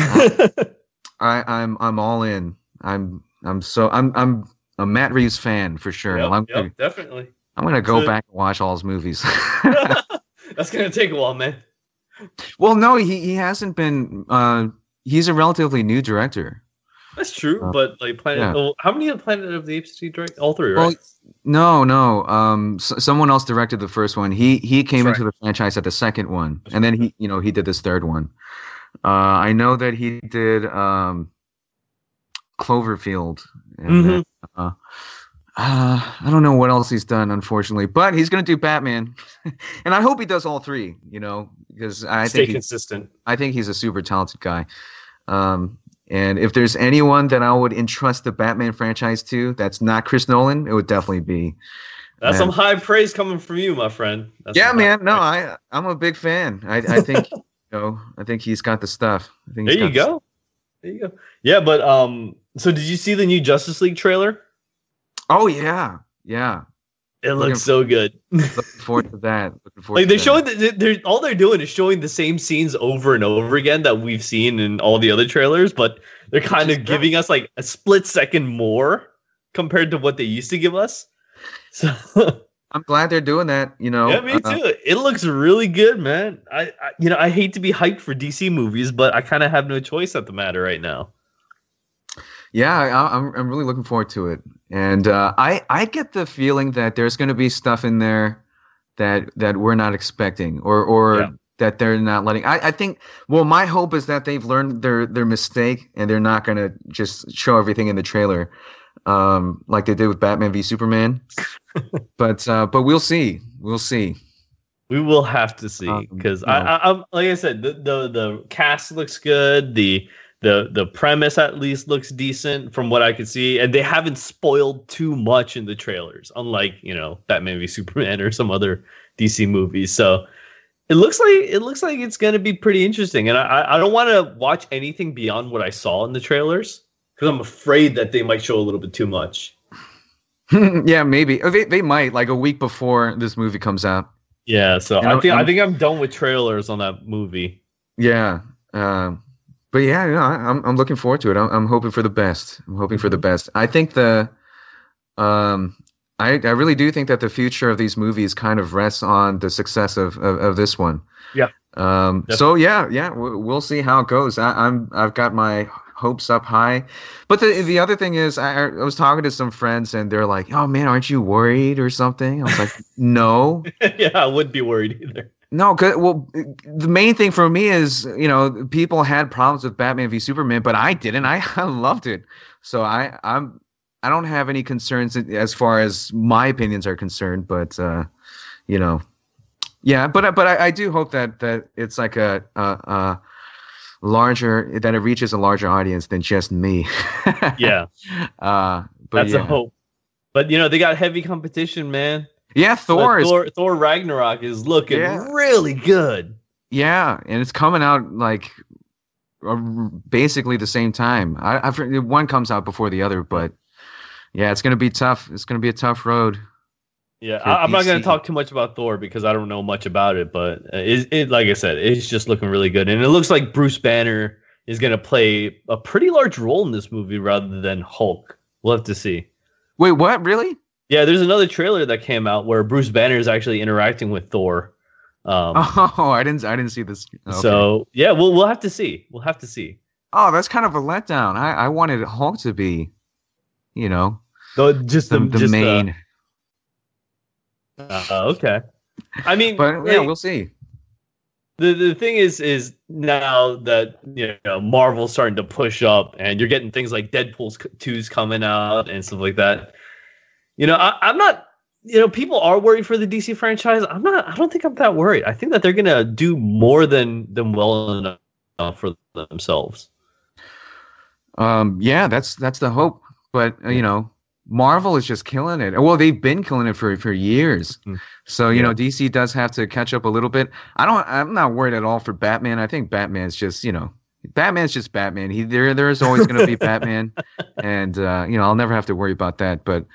I, I'm I'm all in. I'm I'm so I'm I'm a Matt Reeves fan for sure. Yep, I'm yep, gonna, definitely. I'm gonna go back and watch all his movies. That's gonna take a while, man. well, no, he he hasn't been. Uh, he's a relatively new director. That's true, Uh, but like Planet. yeah. Oh, how many of Planet of the Apes did he direct? All three, Well, right? No, no. Um, s- someone else directed the first one. He he came That's into the franchise at the second one, and then he you know he did this third one. Uh, I know that he did um, Cloverfield. And Mhm. then, uh, uh, I don't know what else he's done, unfortunately, but he's gonna do Batman, and I hope he does all three. You know, because I Stay think consistent. I think he's a super talented guy. Um, and if there's anyone that I would entrust the Batman franchise to, that's not Chris Nolan, it would definitely be That's Man. some high praise coming from you, my friend. That's yeah, man. No, praise. I I'm a big fan. I I think you know I think he's got the stuff. I think There you go. There you go. Yeah, but um, so did you see the new Justice League trailer? Oh yeah, yeah. It looks so good. Looking forward to that. Looking forward like they're showing, the, they're all they're doing is showing the same scenes over and over again that we've seen in all the other trailers, but they're kind of giving us like a split second more compared to what they used to give us. So I'm glad they're doing that. You know. yeah, me Uh, too. It looks really good, man. I, I you know I hate to be hyped for DC movies, but I kind of have no choice at the matter right now. Yeah, I, I'm I'm really looking forward to it, and uh, I I get the feeling that there's going to be stuff in there that that we're not expecting, or or Yeah. that they're not letting. I I think. Well, my hope is that they've learned their their mistake, and they're not going to just show everything in the trailer, um, like they did with Batman v Superman. but uh, but we'll see. We'll see. We will have to see Um, because no. I, I, I'm like I said, the, the the cast looks good. The the the premise at least looks decent from what I could see, and they haven't spoiled too much in the trailers, unlike you know Batman v Superman or some other DC movies. So it looks like it looks like it's going to be pretty interesting, and I I- I don't want to watch anything beyond what I saw in the trailers because I'm afraid that they might show a little bit too much. yeah, maybe Uh, they they might like a week before this movie comes out. Yeah, so know, I think I I'm- think I'm done with trailers on that movie. Yeah. Um, but yeah, you know, I, I'm I'm looking forward to it. I'm, I'm hoping for the best. I'm hoping for the best. I think the, um, I I really do think that the future of these movies kind of rests on the success of of, of this one. Yeah. Um. So yeah, yeah, we'll, we'll see how it goes. I, I'm I've got my hopes up high, but the the other thing is, I, I was talking to some friends and they're like, "Oh man, aren't you worried or something?" I was like, "No." yeah, I wouldn't be worried either. No, 'cause- well, the main thing for me is, you know, people had problems with Batman v Superman, but I didn't. I, I loved it. So I, I'm, I don't have any concerns as far as my opinions are concerned. But, uh, you know, yeah. But but I, I do hope that that it's like a, a, a larger that it reaches a larger audience than just me. Yeah, Uh, but that's yeah. a hope. But you know they got heavy competition, man. Yeah, Thor is Thor, Thor Ragnarok is looking Yeah. really good. Yeah, and it's coming out like uh, basically the same time. I, I've one comes out before the other, but yeah, it's gonna be tough. It's gonna be a tough road. Yeah, I, am not going to talk too much about Thor because I don't know much about it, but it, it, like I said, it's just looking really good, and it looks like Bruce Banner is going to play a pretty large role in this movie rather than Hulk. We'll have to see. Wait, what? Really? Yeah, there's another trailer that came out where Bruce Banner is actually interacting with Thor. Um, oh, I didn't, I didn't see this. Okay. So yeah, we'll we'll have to see. We'll have to see. Oh, that's kind of a letdown. I, I wanted Hulk to be, you know, the, just the, the, just main. The, uh, okay. I mean, but yeah, we'll see. The the thing is is now that you know Marvel's starting to push up, and you're getting things like Deadpool's two's coming out and stuff like that. You know, I, I'm not. You know, people are worried for the DC franchise. I'm not. I don't think I'm that worried. I think that they're gonna do more than than well enough for themselves. Um. Yeah, that's that's the hope. But uh, you know, Marvel is just killing it. Well, they've been killing it for for years. Mm. So you yeah. know, DC does have to catch up a little bit. I don't. I'm not worried at all for Batman. I think Batman's just you know, Batman's just Batman. He there there is always going to be Batman, and uh, you know, I'll never have to worry about that. But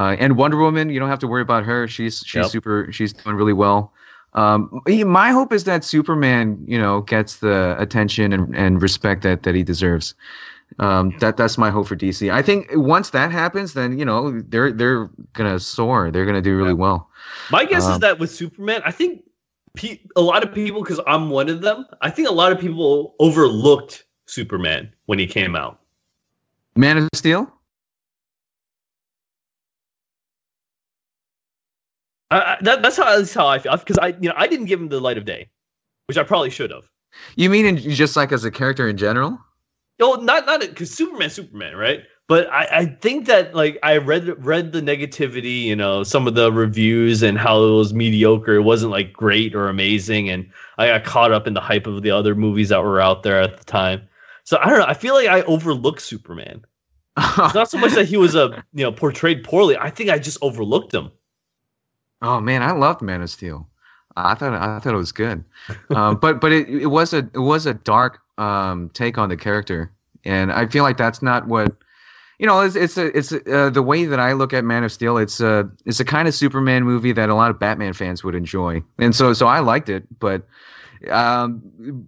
uh, and Wonder Woman, you don't have to worry about her. She's she's yep. super. She's doing really well. Um, my hope is that Superman, you know, gets the attention and, and respect that that he deserves. Um, that that's my hope for DC. I think once that happens, then you know they're they're gonna soar. They're gonna do really yeah. well. My guess um, is that with Superman, I think pe- a lot of people, because I'm one of them, I think a lot of people overlooked Superman when he came out. Man of Steel. That, that's how that's how I feel because I you know I didn't give him the light of day, which I probably should have. You mean in, just like as a character in general? No, not not because Superman, Superman, right? But I, I think that like I read read the negativity, you know, some of the reviews and how it was mediocre. It wasn't like great or amazing, and I got caught up in the hype of the other movies that were out there at the time. So I don't know. I feel like I overlooked Superman. it's not so much that he was a you know portrayed poorly. I think I just overlooked him. Oh man, I loved Man of Steel. I thought I thought it was good, um, but but it, it was a it was a dark um, take on the character, and I feel like that's not what you know. It's it's a, it's a, uh, the way that I look at Man of Steel. It's a it's a kind of Superman movie that a lot of Batman fans would enjoy, and so so I liked it. But um,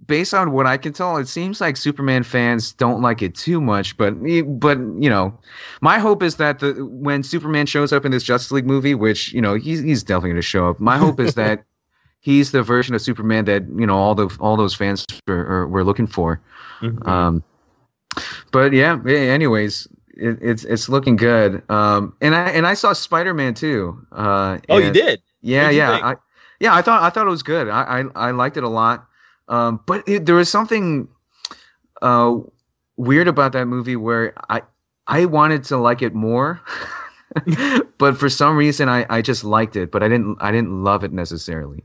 based on what I can tell, it seems like Superman fans don't like it too much. But but you know, my hope is that the when Superman shows up in this Justice League movie, which you know he's he's definitely going to show up. My hope is that he's the version of Superman that you know all the all those fans were, were looking for. Mm-hmm. Um, but yeah, anyways, it, it's it's looking good. Um, and I and I saw Spider Man too. Uh, oh, you did? Yeah, yeah. Yeah, I thought I thought it was good. I I, I liked it a lot. Um, but it, there was something uh, weird about that movie where I I wanted to like it more. but for some reason I, I just liked it, but I didn't I didn't love it necessarily.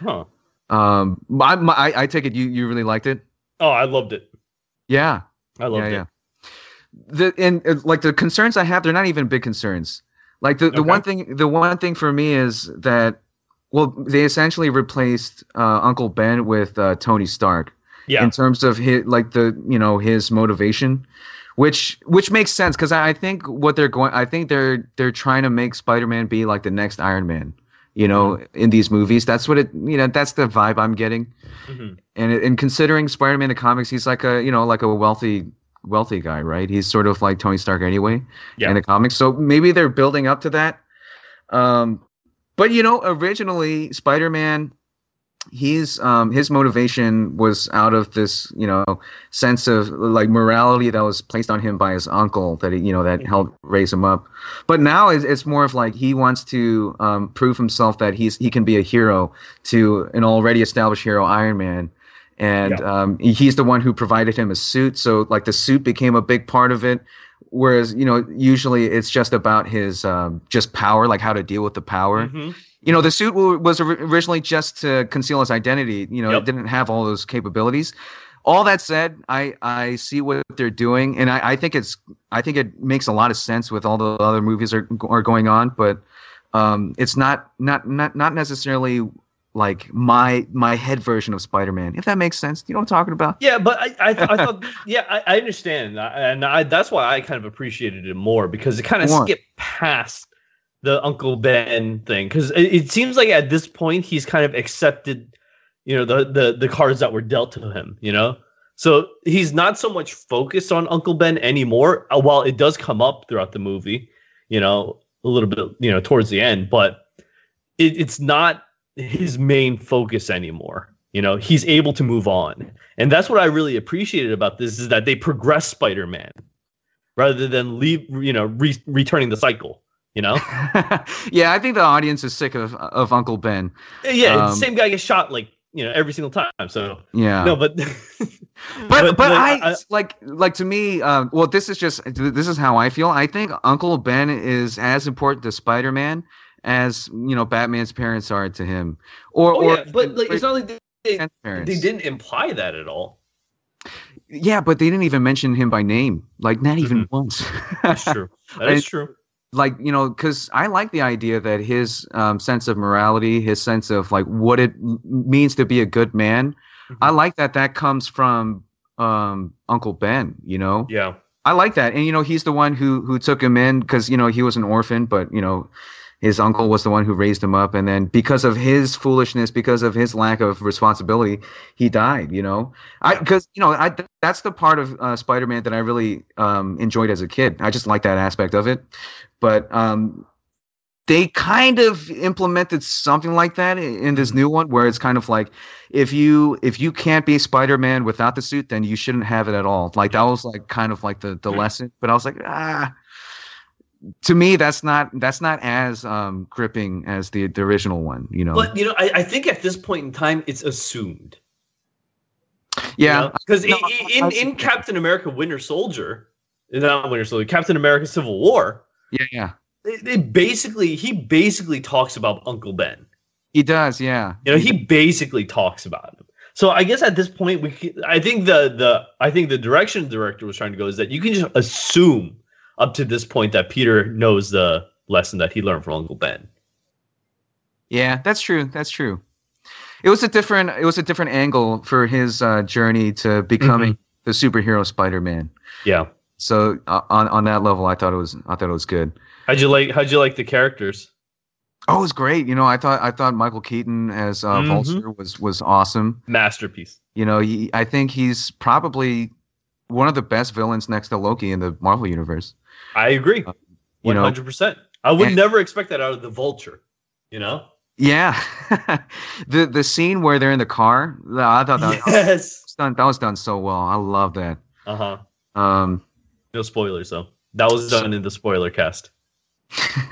Huh. Um, my, my, I, I take it you, you really liked it. Oh, I loved it. Yeah, I loved yeah, it. Yeah. The and uh, like the concerns I have, they're not even big concerns. Like the, the okay. one thing, the one thing for me is that, well, they essentially replaced uh, Uncle Ben with uh, Tony Stark. Yeah. In terms of his, like the, you know, his motivation, which which makes sense because I think what they're going, I think they're they're trying to make Spider-Man be like the next Iron Man you know, mm-hmm. in these movies. That's what it, you know, that's the vibe I'm getting. Mm-hmm. And and considering Spider-Man the comics, he's like a, you know, like a wealthy wealthy guy, right? He's sort of like Tony Stark anyway yeah. in the comics. So maybe they're building up to that. Um, but you know, originally Spider-Man he's um his motivation was out of this you know sense of like morality that was placed on him by his uncle that he, you know that helped raise him up. But now it's, it's more of like he wants to um prove himself that he's he can be a hero to an already established hero iron man. And yeah. um he's the one who provided him a suit. So like the suit became a big part of it whereas you know usually it's just about his um just power like how to deal with the power. Mm-hmm. You know the suit was originally just to conceal his identity you know yep. it didn't have all those capabilities. All that said i i see what they're doing and i i think it's i think it makes a lot of sense with all the other movies are are going on but um it's not not not not necessarily like my my head version of Spider-Man. If that makes sense, you know what I'm talking about? Yeah, but I I, I thought yeah I, I understand, and I, that's why I kind of appreciated it more because it kind of skipped past the Uncle Ben thing because it, it, seems like at this point he's kind of accepted, you know, the the the cards that were dealt to him, you know. So he's not so much focused on Uncle Ben anymore. Uh, while it does come up throughout the movie, you know, a little bit, you know, towards the end, but it, it's not his main focus anymore. You know, he's able to move on, and that's what I really appreciated about this is that they progress Spider-Man rather than leave, you know, re- returning the cycle you know? Yeah i think the audience is sick of of uncle ben. Yeah um, same guy gets shot like you know every single time so. Yeah. No but but but, but I, I, like like to me uh, well this is just this is how i feel. I think uncle ben is as important to spider-man as you know batman's parents are to him. Or oh, or yeah, but like it's not like they, they didn't imply that at all. Yeah but they didn't even mention him by name. Like not even mm-hmm. once. That's true. That is true. like you know because i like the idea that his um, sense of morality his sense of like what it means to be a good man mm-hmm. i like that that comes from um, uncle ben you know? Yeah. I like that. And you know he's the one who who took him in because you know he was an orphan but you know his uncle was the one who raised him up and then because of his foolishness because of his lack of responsibility he died you know? I because you know i that's the part of uh, spider-man that i really um, enjoyed as a kid. I just like that aspect of it. But um, they kind of implemented something like that in this mm-hmm. new one where it's kind of like if you if you can't be spider-man without the suit then you shouldn't have it at all. Like that was like kind of like the the lesson. But i was like ah to me that's not that's not as um gripping as the the original one you know but you know i, I think at this point in time it's assumed yeah because you know? in, in, in captain america winter soldier not winter soldier captain america civil war yeah, yeah. They, they basically he basically talks about Uncle Ben. He does, yeah. You know, he basically talks about him. So I guess at this point, we I think the the I think the direction the director was trying to go is that you can just assume up to this point that Peter knows the lesson that he learned from Uncle Ben. Yeah, that's true. That's true. It was a different it was a different angle for his uh, journey to becoming mm-hmm. the superhero Spider-Man. Yeah. So uh, on on that level, I thought it was I thought it was good. How'd you like How'd you like the characters? Oh, it was great. You know, I thought I thought Michael Keaton as uh, mm-hmm. Vulture was was awesome. Masterpiece. You know, he, I think he's probably one of the best villains next to Loki in the Marvel universe. I agree. Uh, One hundred percent. I would and, never expect that out of the Vulture. You know. Yeah, the the scene where they're in the car, I thought that, yes. was done, that was done so well. I love that. Uh huh. Um, no spoilers though. That was done in the spoiler cast.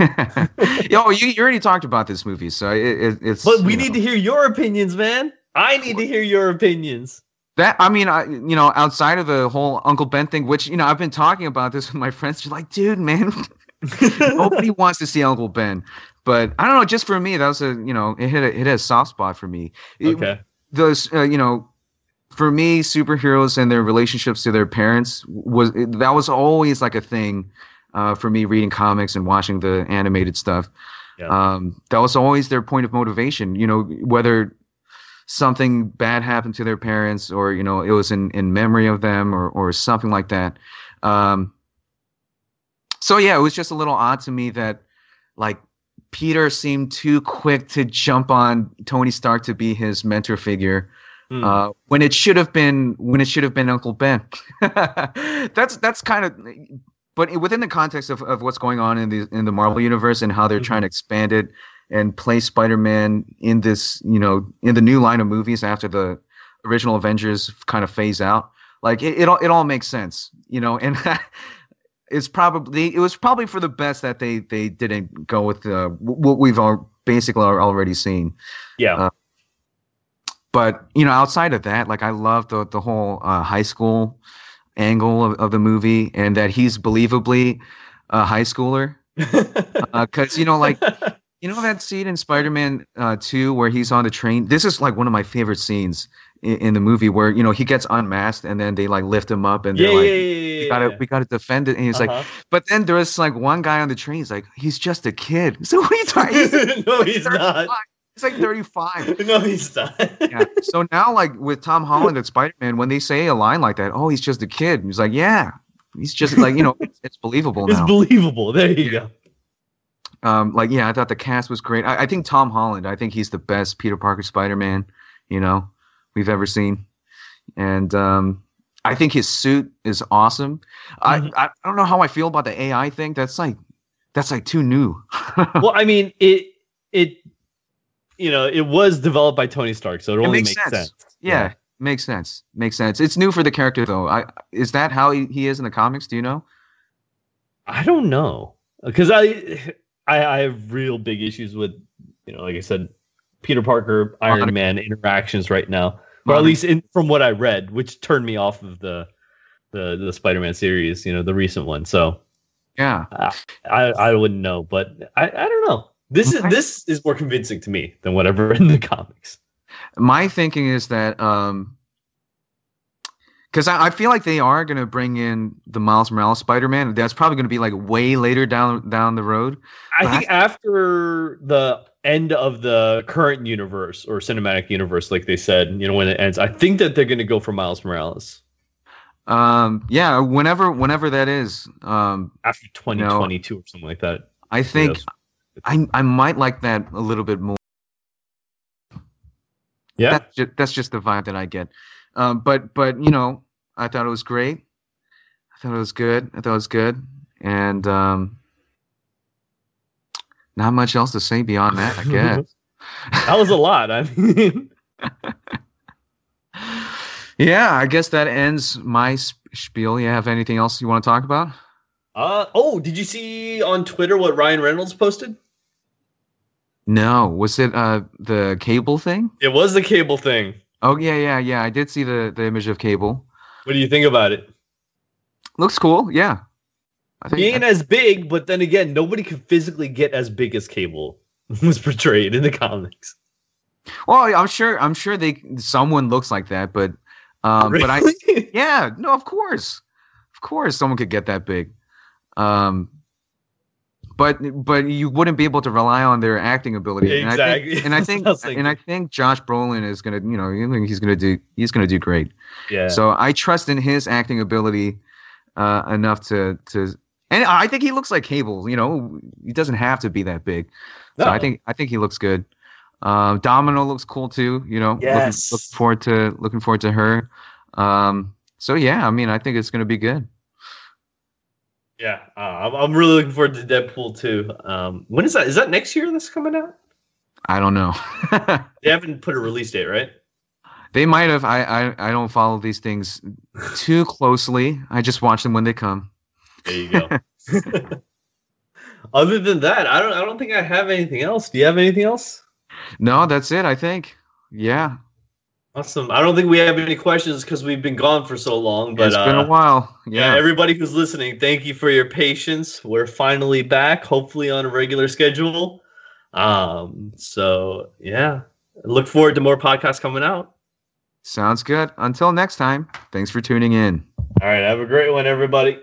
Yo, you, you already talked about this movie, so it, it, it's. But we need know. to hear your opinions, man. I need to hear your opinions. That I mean, I you know, outside of the whole Uncle Ben thing, which you know, I've been talking about this with my friends. You're like, dude, man, nobody wants to see Uncle Ben. But I don't know. Just for me, that was a you know, it hit a, it hit a soft spot for me. Okay. Those uh, you know for me, superheroes and their relationships to their parents was that was always like a thing uh, for me reading comics and watching the animated stuff. Yeah. Um, that was always their point of motivation. You know, whether something bad happened to their parents or you know it was in, in memory of them or or something like that. Um, so yeah, it was just a little odd to me that like Peter seemed too quick to jump on Tony Stark to be his mentor figure Hmm. Uh, when it should have been when it should have been Uncle Ben. that's that's kind of, but within the context of, of what's going on in the in the Marvel universe and how they're mm-hmm. trying to expand it and play Spider-Man in this, you know, in the new line of movies after the original Avengers kind of phase out. Like it, it all it all makes sense, you know, and. it's probably it was probably for the best that they they didn't go with uh, what we've all basically already seen. Yeah. Uh, but you know, outside of that, like I love the the whole uh, high school angle of, of the movie, and that he's believably a high schooler. Because uh, you know, like you know that scene in Spider-Man uh, Two where he's on the train. This is like one of my favorite scenes in, in, the movie where you know he gets unmasked and then they like lift him up and they're like, yeah, yeah, "We gotta, we gotta defend it." And he's uh-huh. like, but then there's like one guy on the train. He's like, "He's just a kid." So what are you talking? no, he's not. He's like 35. no, he's not. yeah. So now, like with Tom Holland at Spider Man, when they say a line like that, oh, he's just a kid. He's like, yeah, he's just like you know, it's, it's believable It's now. believable. There you go. Um, like yeah, I thought the cast was great. I, I think Tom Holland. I think he's the best Peter Parker Spider Man, you know, we've ever seen, and um, I think his suit is awesome. Mhm. I, I don't know how I feel about the AI thing. That's like that's like too new. Well, I mean, it it you know it was developed by Tony Stark, so it, only makes makes, sense. sense. yeah, makes sense. Makes sense. It's new for the character though. I is that how he, he is in the comics? Do you know? I don't know because I, I I have real big issues with you know, like I said, Peter Parker, Iron Modern- Man interactions right now, or at least in, from what I read, which turned me off of the the the Spider-Man series, you know, the recent one. So Yeah. I I wouldn't know, but I I don't know. This is this is more convincing to me than whatever in the comics. My thinking is that um because I, I feel like they are going to bring in the Miles Morales Spider-Man. That's probably going to be like way later down down the road. I But think after the end of the current universe or cinematic universe, like they said, you know, when it ends, I think that they're going to go for Miles Morales Um, yeah, whenever whenever that is, um, after 2022 or something like that. I think I I might like that a little bit more. Yeah, That's just, that's just the vibe that I get. Um, but but you know, I thought it was great. I thought it was good. I thought it was good, and um, not much else to say beyond that. I guess. that was a lot. I mean, yeah, I guess that ends my spiel. You have anything else you want to talk about? uh, oh, did you see on Twitter what Ryan Reynolds posted? No, was it uh the cable thing? It was the cable thing. Oh yeah, yeah, yeah. I did see the the image of cable. What do you think about it? Looks cool. Yeah, I He ain't as big, but then again, nobody could physically get as big as Cable was portrayed in the comics. Well, I'm sure. I'm sure they someone looks like that, but um, but I yeah, no, of course, of course, someone could get that big. Um, but but you wouldn't be able to rely on their acting ability. And I Exactly. think, and I think, what I was and I think Josh Brolin is gonna, you know, he's gonna do, he's gonna do great. yeah. So I trust in his acting ability uh, enough to to, and I think he looks like Cable. You know, he doesn't have to be that big. So No. I think I think he looks good. Um, Domino looks cool too. You know, Yes. looking, looking forward to looking forward to her. Um, so yeah, I mean, I think it's gonna be good. Yeah, uh, I'm, I'm really looking forward to Deadpool too. Um, when is that? Is that next year? That's coming out. I don't know. They haven't put a release date, right? they might have. I, I I don't follow these things too closely. I just watch them when they come. There you go. Other than that, I don't. I don't think I have anything else. Do you have anything else? No, that's it. I think. Yeah, Awesome. I don't think we have any questions because we've been gone for so long. But it's been uh, a while. yeah, Yeah. everybody who's listening, thank you for your patience. We're finally back, hopefully on a regular schedule. Um. So yeah, look forward to more podcasts coming out. Sounds good. Until next time, thanks for tuning in. All right. Have a great one, everybody.